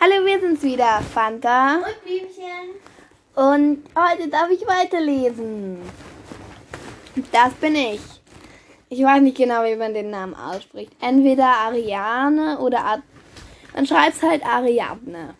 Hallo, wir sind's wieder, Fanta. Und Blümchen. Und heute darf ich weiterlesen. Das bin ich. Ich weiß nicht genau, wie man den Namen ausspricht. Entweder Ariane oder Ad man schreibt es halt Ariadne.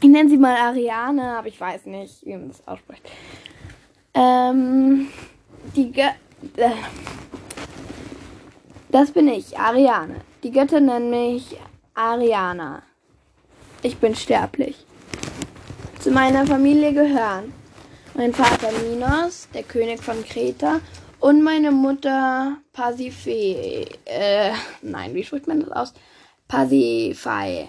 Ich nenne sie mal Ariane, aber ich weiß nicht, wie man das ausspricht. Ähm, die Gö äh, Das bin ich, Ariane. Die Götter nennen mich Ariana. Ich bin sterblich. Zu meiner Familie gehören mein Vater Minos, der König von Kreta, und meine Mutter Pasiphae. Äh, nein, wie spricht man das aus? Pasiphae.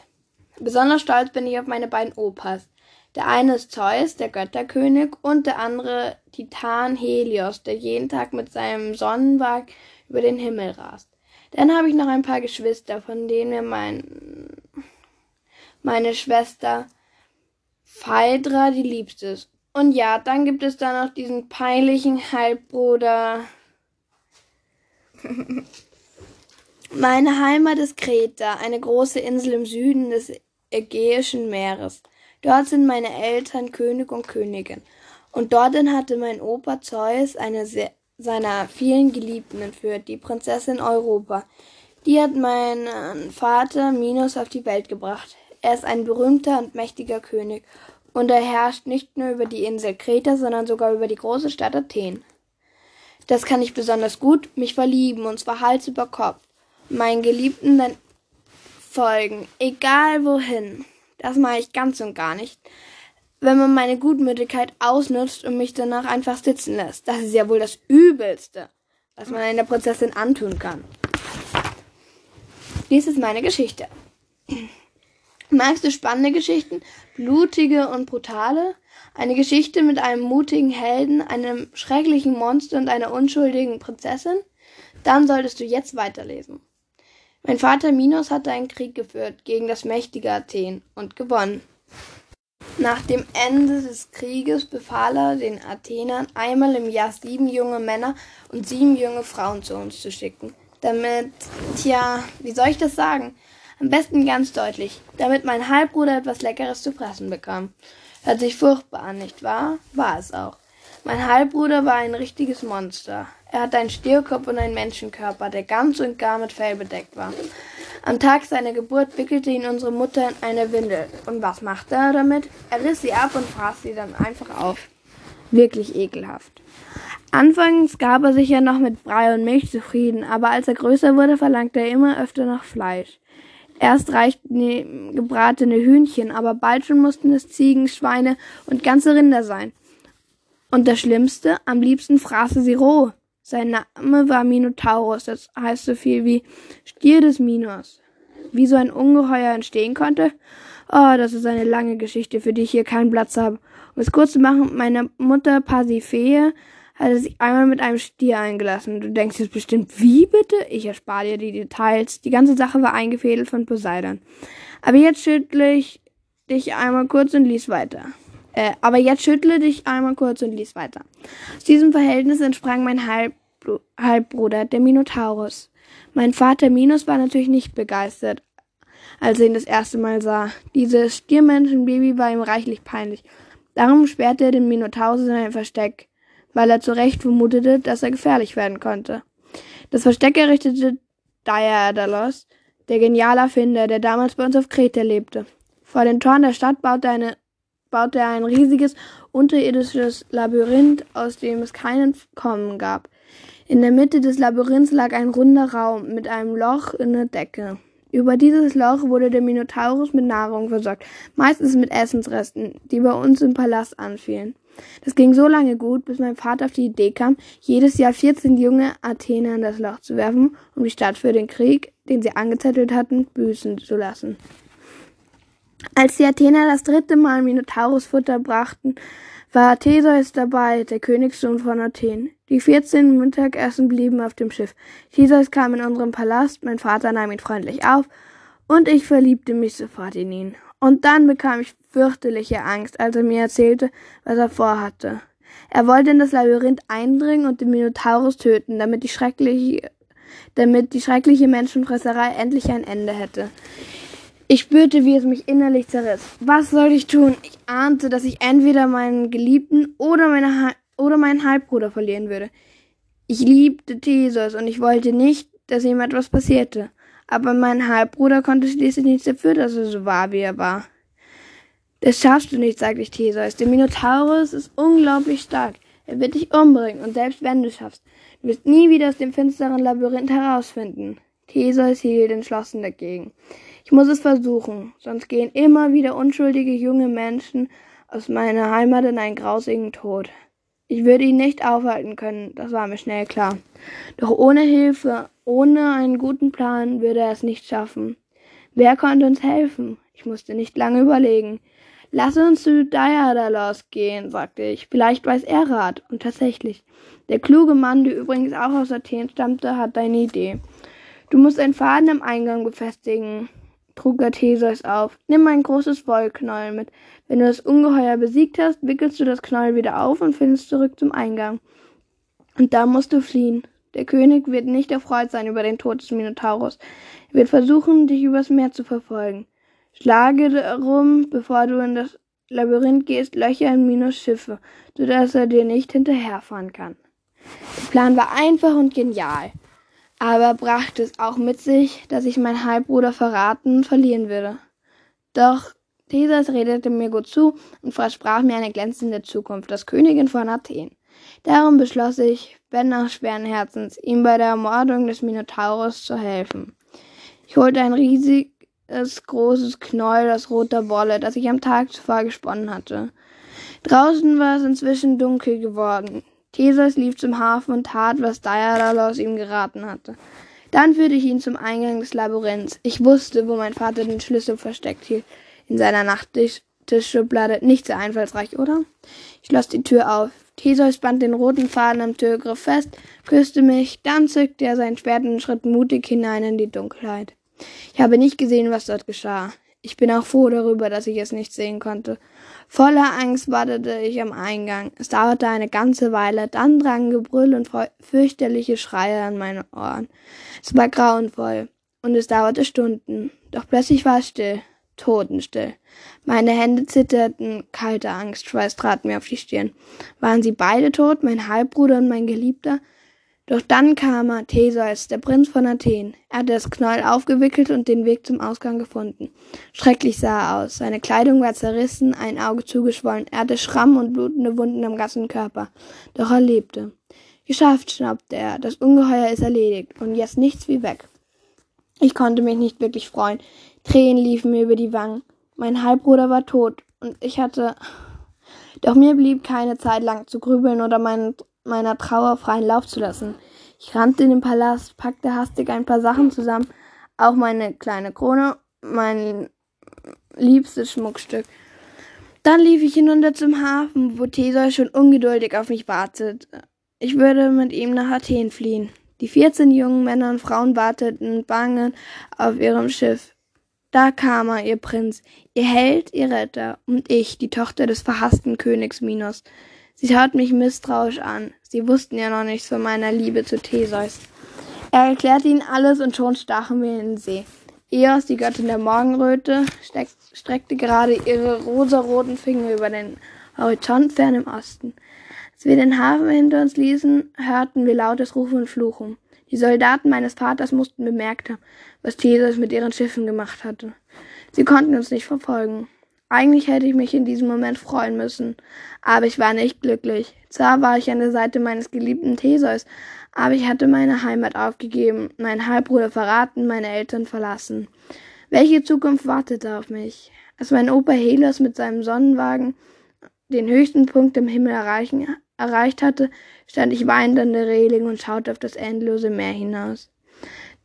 Besonders stolz bin ich auf meine beiden Opas. Der eine ist Zeus, der Götterkönig, und der andere Titan Helios, der jeden Tag mit seinem Sonnenwagen über den Himmel rast. Dann habe ich noch ein paar Geschwister, von denen mir mein, meine Schwester Phaedra die liebste ist. Und ja, dann gibt es da noch diesen peinlichen Halbbruder. Meine Heimat ist Kreta, eine große Insel im Süden des Ägäischen Meeres. Dort sind meine Eltern König und Königin. Und dorthin hatte mein Opa Zeus eine seiner vielen Geliebten entführt, die Prinzessin Europa. Die hat meinen Vater Minos auf die Welt gebracht. Er ist ein berühmter und mächtiger König und er herrscht nicht nur über die Insel Kreta, sondern sogar über die große Stadt Athen. Das kann ich besonders gut, mich verlieben, und zwar Hals über Kopf. Meinen Geliebten dann folgen, egal wohin. Das mache ich ganz und gar nicht. Wenn man meine Gutmütigkeit ausnutzt und mich danach einfach sitzen lässt. Das ist ja wohl das Übelste, was man einer Prinzessin antun kann. Dies ist meine Geschichte. Magst du spannende Geschichten? Blutige und brutale? Eine Geschichte mit einem mutigen Helden, einem schrecklichen Monster und einer unschuldigen Prinzessin? Dann solltest du jetzt weiterlesen. Mein Vater Minos hatte einen Krieg geführt gegen das mächtige Athen und gewonnen. Nach dem Ende des Krieges befahl er den Athenern, einmal im Jahr sieben junge Männer und sieben junge Frauen zu uns zu schicken. Damit, tja, wie soll ich das sagen? Am besten ganz deutlich, damit mein Halbbruder etwas Leckeres zu fressen bekam. Hört sich furchtbar an, nicht wahr? War es auch. Mein Halbbruder war ein richtiges Monster. Er hatte einen Stierkopf und einen Menschenkörper, der ganz und gar mit Fell bedeckt war. Am Tag seiner Geburt wickelte ihn unsere Mutter in eine Windel. Und was machte er damit? Er riss sie ab und fraß sie dann einfach auf. Wirklich ekelhaft. Anfangs gab er sich ja noch mit Brei und Milch zufrieden, aber als er größer wurde, verlangte er immer öfter nach Fleisch. Erst reichten gebratene Hühnchen, aber bald schon mussten es Ziegen, Schweine und ganze Rinder sein. Und das Schlimmste, am liebsten fraß sie roh. Sein Name war Minotaurus, das heißt so viel wie Stier des Minos. Wie so ein Ungeheuer entstehen konnte? Oh, das ist eine lange Geschichte, für die ich hier keinen Platz habe. Um es kurz zu machen, meine Mutter Pasiphae hatte sich einmal mit einem Stier eingelassen. Du denkst jetzt bestimmt, wie bitte? Ich erspare dir die Details. Die ganze Sache war eingefädelt von Poseidon. Aber jetzt schüttle ich dich einmal kurz und lies weiter. Äh, aber jetzt schüttle dich einmal kurz und lies weiter. Aus diesem Verhältnis entsprang mein Halbbr Halbbruder, der Minotaurus. Mein Vater Minos war natürlich nicht begeistert, als er ihn das erste Mal sah. Dieses Stiermenschenbaby war ihm reichlich peinlich. Darum sperrte er den Minotaurus in ein Versteck weil er zu Recht vermutete, dass er gefährlich werden konnte. Das Versteck errichtete Daedalus, der geniale Erfinder, der damals bei uns auf Kreta lebte. Vor den Toren der Stadt baute, eine, baute er ein riesiges unterirdisches Labyrinth, aus dem es keinen Kommen gab. In der Mitte des Labyrinths lag ein runder Raum mit einem Loch in der Decke. Über dieses Loch wurde der Minotaurus mit Nahrung versorgt, meistens mit Essensresten, die bei uns im Palast anfielen. Das ging so lange gut, bis mein Vater auf die Idee kam, jedes Jahr 14 junge Athener in das Loch zu werfen, um die Stadt für den Krieg, den sie angezettelt hatten, büßen zu lassen. Als die Athener das dritte Mal Minotaurusfutter brachten, war Theseus dabei, der Königssohn von Athen. Die 14 Mittagessen blieben auf dem Schiff. Theseus kam in unseren Palast, mein Vater nahm ihn freundlich auf, und ich verliebte mich sofort in ihn. Und dann bekam ich fürchterliche Angst, als er mir erzählte, was er vorhatte. Er wollte in das Labyrinth eindringen und den Minotaurus töten, damit die schreckliche, damit die schreckliche Menschenfresserei endlich ein Ende hätte. Ich spürte, wie es mich innerlich zerriss. Was sollte ich tun? Ich ahnte, dass ich entweder meinen Geliebten oder, meine oder meinen Halbbruder verlieren würde. Ich liebte Theseus und ich wollte nicht, dass ihm etwas passierte. Aber mein Halbbruder konnte schließlich nichts dafür, dass er so war, wie er war. Das schaffst du nicht, sagte ich Theseus. Der Minotaurus ist unglaublich stark. Er wird dich umbringen und selbst wenn du schaffst, du wirst nie wieder aus dem finsteren Labyrinth herausfinden. Theseus hielt entschlossen dagegen. Ich muss es versuchen, sonst gehen immer wieder unschuldige junge Menschen aus meiner Heimat in einen grausigen Tod. Ich würde ihn nicht aufhalten können, das war mir schnell klar. Doch ohne Hilfe, ohne einen guten Plan würde er es nicht schaffen. Wer konnte uns helfen? Ich musste nicht lange überlegen. Lass uns zu Diadalos gehen, sagte ich. Vielleicht weiß er Rat. Und tatsächlich. Der kluge Mann, der übrigens auch aus Athen stammte, hat eine Idee. Du musst einen Faden am Eingang befestigen, trug er Theseus auf. Nimm ein großes Wollknäuel mit. Wenn du das Ungeheuer besiegt hast, wickelst du das Knäuel wieder auf und findest zurück zum Eingang. Und da musst du fliehen. Der König wird nicht erfreut sein über den Tod des Minotaurus. Er wird versuchen, dich übers Meer zu verfolgen. Schlage darum, bevor du in das Labyrinth gehst, Löcher in Minos Schiffe, so dass er dir nicht hinterherfahren kann. Der Plan war einfach und genial, aber brachte es auch mit sich, dass ich meinen Halbbruder verraten und verlieren würde. Doch Theseus redete mir gut zu und versprach mir eine glänzende Zukunft als Königin von Athen. Darum beschloss ich, wenn auch schweren Herzens, ihm bei der Ermordung des Minotaurus zu helfen. Ich holte ein riesig das großes Knäuel aus roter Wolle, das ich am Tag zuvor gesponnen hatte. Draußen war es inzwischen dunkel geworden. Theseus lief zum Hafen und tat, was Daedalus ihm geraten hatte. Dann führte ich ihn zum Eingang des Labyrinths. Ich wusste, wo mein Vater den Schlüssel versteckt hielt. In seiner Nachttischschublade. Nicht sehr einfallsreich, oder? Ich schloss die Tür auf. Theseus band den roten Faden am Türgriff fest, küsste mich, dann zückte er sein Schwert und schritt mutig hinein in die Dunkelheit. Ich habe nicht gesehen, was dort geschah. Ich bin auch froh darüber, dass ich es nicht sehen konnte. Voller Angst wartete ich am Eingang. Es dauerte eine ganze Weile, dann drangen Gebrüll und fürchterliche Schreie an meine Ohren. Es war grauenvoll, und es dauerte Stunden. Doch plötzlich war es still, totenstill. Meine Hände zitterten, kalte Angstschweiß trat mir auf die Stirn. Waren sie beide tot, mein Halbbruder und mein Geliebter? Doch dann kam er, Theseus, der Prinz von Athen. Er hatte das Knäuel aufgewickelt und den Weg zum Ausgang gefunden. Schrecklich sah er aus. Seine Kleidung war zerrissen, ein Auge zugeschwollen. Er hatte Schramm und blutende Wunden am ganzen Körper. Doch er lebte. Geschafft, schnappte er. Das Ungeheuer ist erledigt. Und jetzt nichts wie weg. Ich konnte mich nicht wirklich freuen. Tränen liefen mir über die Wangen. Mein Halbbruder war tot. Und ich hatte. Doch mir blieb keine Zeit lang zu grübeln oder meinen meiner Trauer freien Lauf zu lassen. Ich rannte in den Palast, packte hastig ein paar Sachen zusammen, auch meine kleine Krone, mein liebstes Schmuckstück. Dann lief ich hinunter zum Hafen, wo Theseus schon ungeduldig auf mich wartet. Ich würde mit ihm nach Athen fliehen. Die vierzehn jungen Männer und Frauen warteten bangen auf ihrem Schiff. Da kam er, ihr Prinz, ihr Held, ihr Retter, und ich, die Tochter des verhassten Königs Minos. Sie schauten mich misstrauisch an. Sie wussten ja noch nichts von meiner Liebe zu Theseus. Er erklärte ihnen alles und schon stachen wir in den See. Eos, die Göttin der Morgenröte, streckte gerade ihre rosaroten Finger über den Horizont fern im Osten. Als wir den Hafen hinter uns ließen, hörten wir lautes Rufen und Fluchen. Die Soldaten meines Vaters mussten bemerkt haben, was Theseus mit ihren Schiffen gemacht hatte. Sie konnten uns nicht verfolgen. Eigentlich hätte ich mich in diesem Moment freuen müssen, aber ich war nicht glücklich. Zwar war ich an der Seite meines geliebten Theseus, aber ich hatte meine Heimat aufgegeben, meinen Halbbruder verraten, meine Eltern verlassen. Welche Zukunft wartete auf mich? Als mein Opa Helos mit seinem Sonnenwagen den höchsten Punkt im Himmel erreichen, erreicht hatte, stand ich weinend an der Reling und schaute auf das endlose Meer hinaus.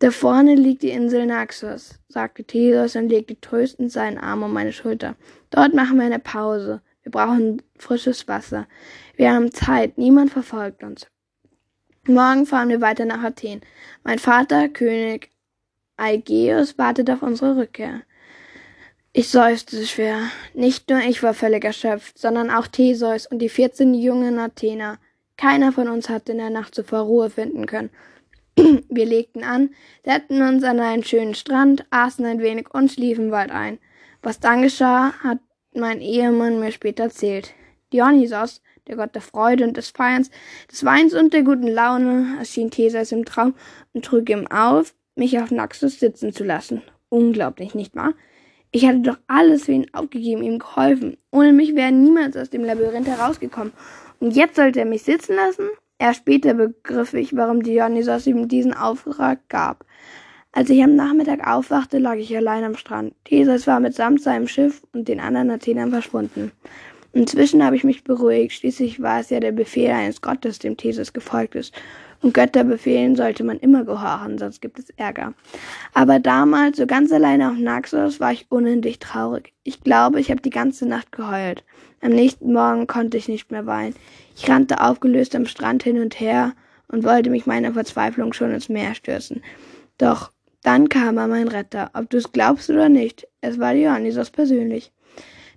Da vorne liegt die Insel Naxos, sagte Theseus und legte tröstend seinen Arm um meine Schulter. Dort machen wir eine Pause. Wir brauchen frisches Wasser. Wir haben Zeit. Niemand verfolgt uns. Morgen fahren wir weiter nach Athen. Mein Vater, König Aegeus, wartet auf unsere Rückkehr. Ich seufzte schwer. Nicht nur ich war völlig erschöpft, sondern auch Theseus und die vierzehn jungen Athener. Keiner von uns hatte in der Nacht zuvor Ruhe finden können. Wir legten an, setzten uns an einen schönen Strand, aßen ein wenig und schliefen bald ein. Was dann geschah, hat mein Ehemann mir später erzählt. Dionysos, der Gott der Freude und des Feierns, des Weins und der guten Laune, erschien Theseus im Traum und trug ihm auf, mich auf Naxos sitzen zu lassen. Unglaublich, nicht wahr? Ich hatte doch alles für ihn aufgegeben, ihm geholfen. Ohne mich wäre niemals aus dem Labyrinth herausgekommen. Und jetzt sollte er mich sitzen lassen? Erst später begriff ich, warum Dionysos ihm diesen Auftrag gab. Als ich am Nachmittag aufwachte, lag ich allein am Strand. Theseus war mitsamt seinem Schiff und den anderen Athenern verschwunden. Inzwischen habe ich mich beruhigt. Schließlich war es ja der Befehl eines Gottes, dem Theseus gefolgt ist. Und Götterbefehlen sollte man immer gehorchen, sonst gibt es Ärger. Aber damals, so ganz alleine auf Naxos, war ich unendlich traurig. Ich glaube, ich habe die ganze Nacht geheult. Am nächsten Morgen konnte ich nicht mehr weinen. Ich rannte aufgelöst am Strand hin und her und wollte mich meiner Verzweiflung schon ins Meer stürzen. Doch dann kam er mein Retter, ob du es glaubst oder nicht. Es war Dionysos persönlich.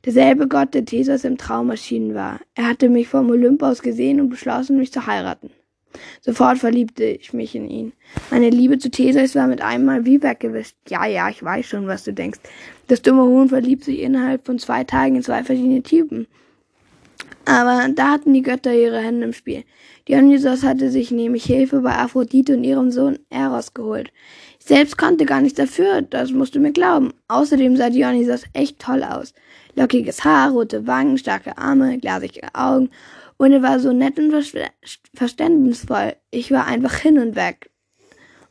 Derselbe Gott, der Theseus im Traum erschienen war. Er hatte mich vom Olymp aus gesehen und beschlossen, mich zu heiraten. Sofort verliebte ich mich in ihn. Meine Liebe zu Theseus war mit einmal wie weggewischt. Ja, ja, ich weiß schon, was du denkst. Das dumme Huhn verliebt sich innerhalb von zwei Tagen in zwei verschiedene Typen. Aber da hatten die Götter ihre Hände im Spiel. Dionysos hatte sich nämlich Hilfe bei Aphrodite und ihrem Sohn Eros geholt. Ich selbst konnte gar nichts dafür, das musst du mir glauben. Außerdem sah Dionysos echt toll aus. Lockiges Haar, rote Wangen, starke Arme, glasige Augen und er war so nett und verständnisvoll. Ich war einfach hin und weg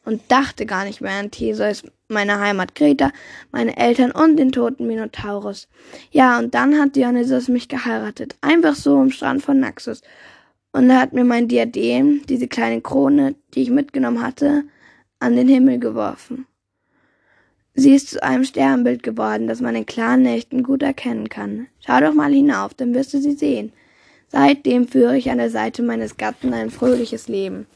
und dachte gar nicht mehr an Theseus, meine Heimat Kreta, meine Eltern und den toten Minotaurus. Ja, und dann hat Dionysos mich geheiratet, einfach so am Strand von Naxos. Und er hat mir mein Diadem, diese kleine Krone, die ich mitgenommen hatte, an den Himmel geworfen. Sie ist zu einem Sternbild geworden, das man in klaren Nächten gut erkennen kann. Schau doch mal hinauf, dann wirst du sie sehen. Seitdem führe ich an der Seite meines Gatten ein fröhliches Leben.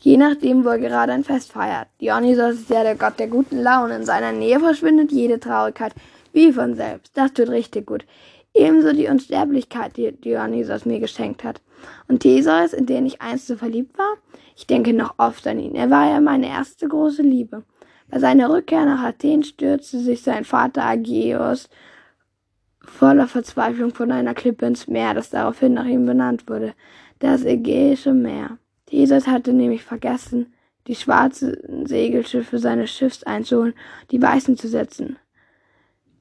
Je nachdem, wo er gerade ein Fest feiert. Dionysos ist ja der Gott der guten Laune. In seiner Nähe verschwindet jede Traurigkeit wie von selbst. Das tut richtig gut. Ebenso die Unsterblichkeit, die Dionysos mir geschenkt hat. Und Theseus, in den ich einst so verliebt war? Ich denke noch oft an ihn. Er war ja meine erste große Liebe. Bei seiner Rückkehr nach Athen stürzte sich sein Vater Ageus voller Verzweiflung von einer Klippe ins Meer, das daraufhin nach ihm benannt wurde, das Ägäische Meer. Theseus hatte nämlich vergessen, die schwarzen Segelschiffe seines Schiffs einzuholen, die weißen zu setzen.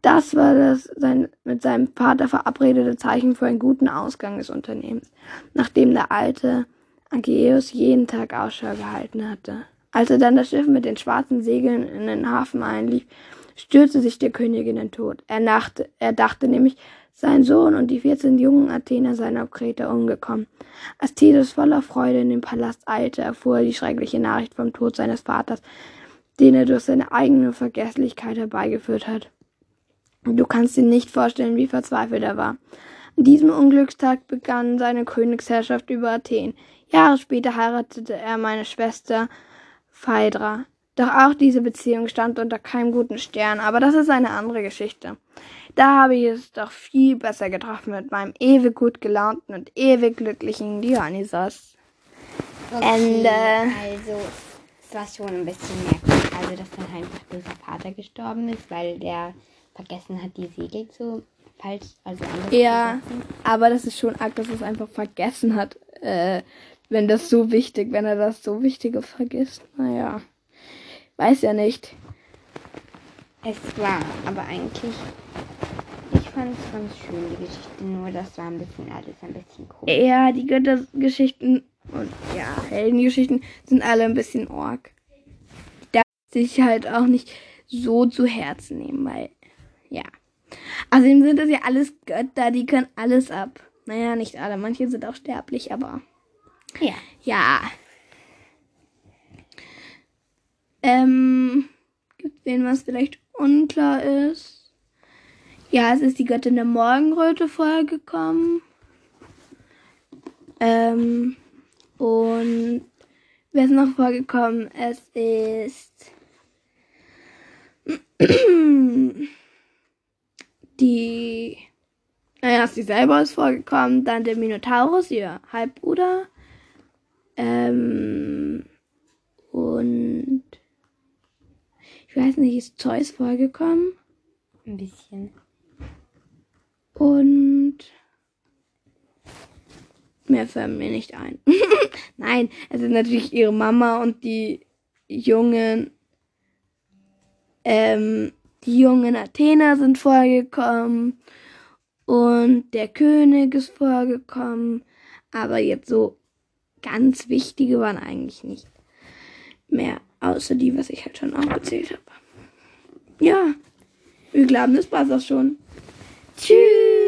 Das war das sein, mit seinem Vater verabredete Zeichen für einen guten Ausgang des Unternehmens, nachdem der alte Ageus jeden Tag Ausschau gehalten hatte. Als er dann das Schiff mit den schwarzen Segeln in den Hafen einlief, stürzte sich der König in den Tod. Er, nachte, er dachte nämlich, sein Sohn und die vierzehn jungen Athener seien auf Kreta umgekommen. Als Theseus voller Freude in den Palast eilte, erfuhr er die schreckliche Nachricht vom Tod seines Vaters, den er durch seine eigene Vergesslichkeit herbeigeführt hat. Du kannst dir nicht vorstellen, wie verzweifelt er war. An diesem Unglückstag begann seine Königsherrschaft über Athen. Jahre später heiratete er meine Schwester Phaedra. Doch auch diese Beziehung stand unter keinem guten Stern, aber das ist eine andere Geschichte. Da habe ich es doch viel besser getroffen mit meinem ewig gut gelaunten und ewig glücklichen Dionysos. Okay, Ende. Also, es war schon ein bisschen merkwürdig. Also, dass dann einfach dieser Vater gestorben ist, weil der vergessen hat, die Segel zu falsch, also anders Ja, aber das ist schon arg, dass er es einfach vergessen hat. Äh, wenn das so wichtig, wenn er das so Wichtige vergisst. Naja. Weiß ja nicht. Es war aber eigentlich. Ich fand es ganz schön, die Geschichte, nur das war ein bisschen alles ein bisschen komisch. Ja, die Göttergeschichten und ja, Heldengeschichten sind alle ein bisschen org. Ich darf sich halt auch nicht so zu Herzen nehmen, weil, ja. Außerdem sind das ja alles Götter, die können alles ab. Naja, nicht alle, manche sind auch sterblich, aber. Ja. Ja. Ähm, gibt wen was vielleicht unklar ist? Ja, es ist die Göttin der Morgenröte vorgekommen. Ähm, und wer ist noch vorgekommen? Es ist die, naja, sie selber ist vorgekommen, dann der Minotaurus, ihr Halbbruder, ähm, und Ich weiß nicht, ist Zeus vorgekommen? Ein bisschen. Und mehr fällt mir nicht ein. Nein, es ist natürlich ihre Mama und die jungen, ähm, die jungen Athener sind vorgekommen und der König ist vorgekommen, aber jetzt so ganz wichtige waren eigentlich nicht mehr, außer die, was ich halt schon aufgezählt habe. Ja, wir glauben, das war's auch schon. Tschüss.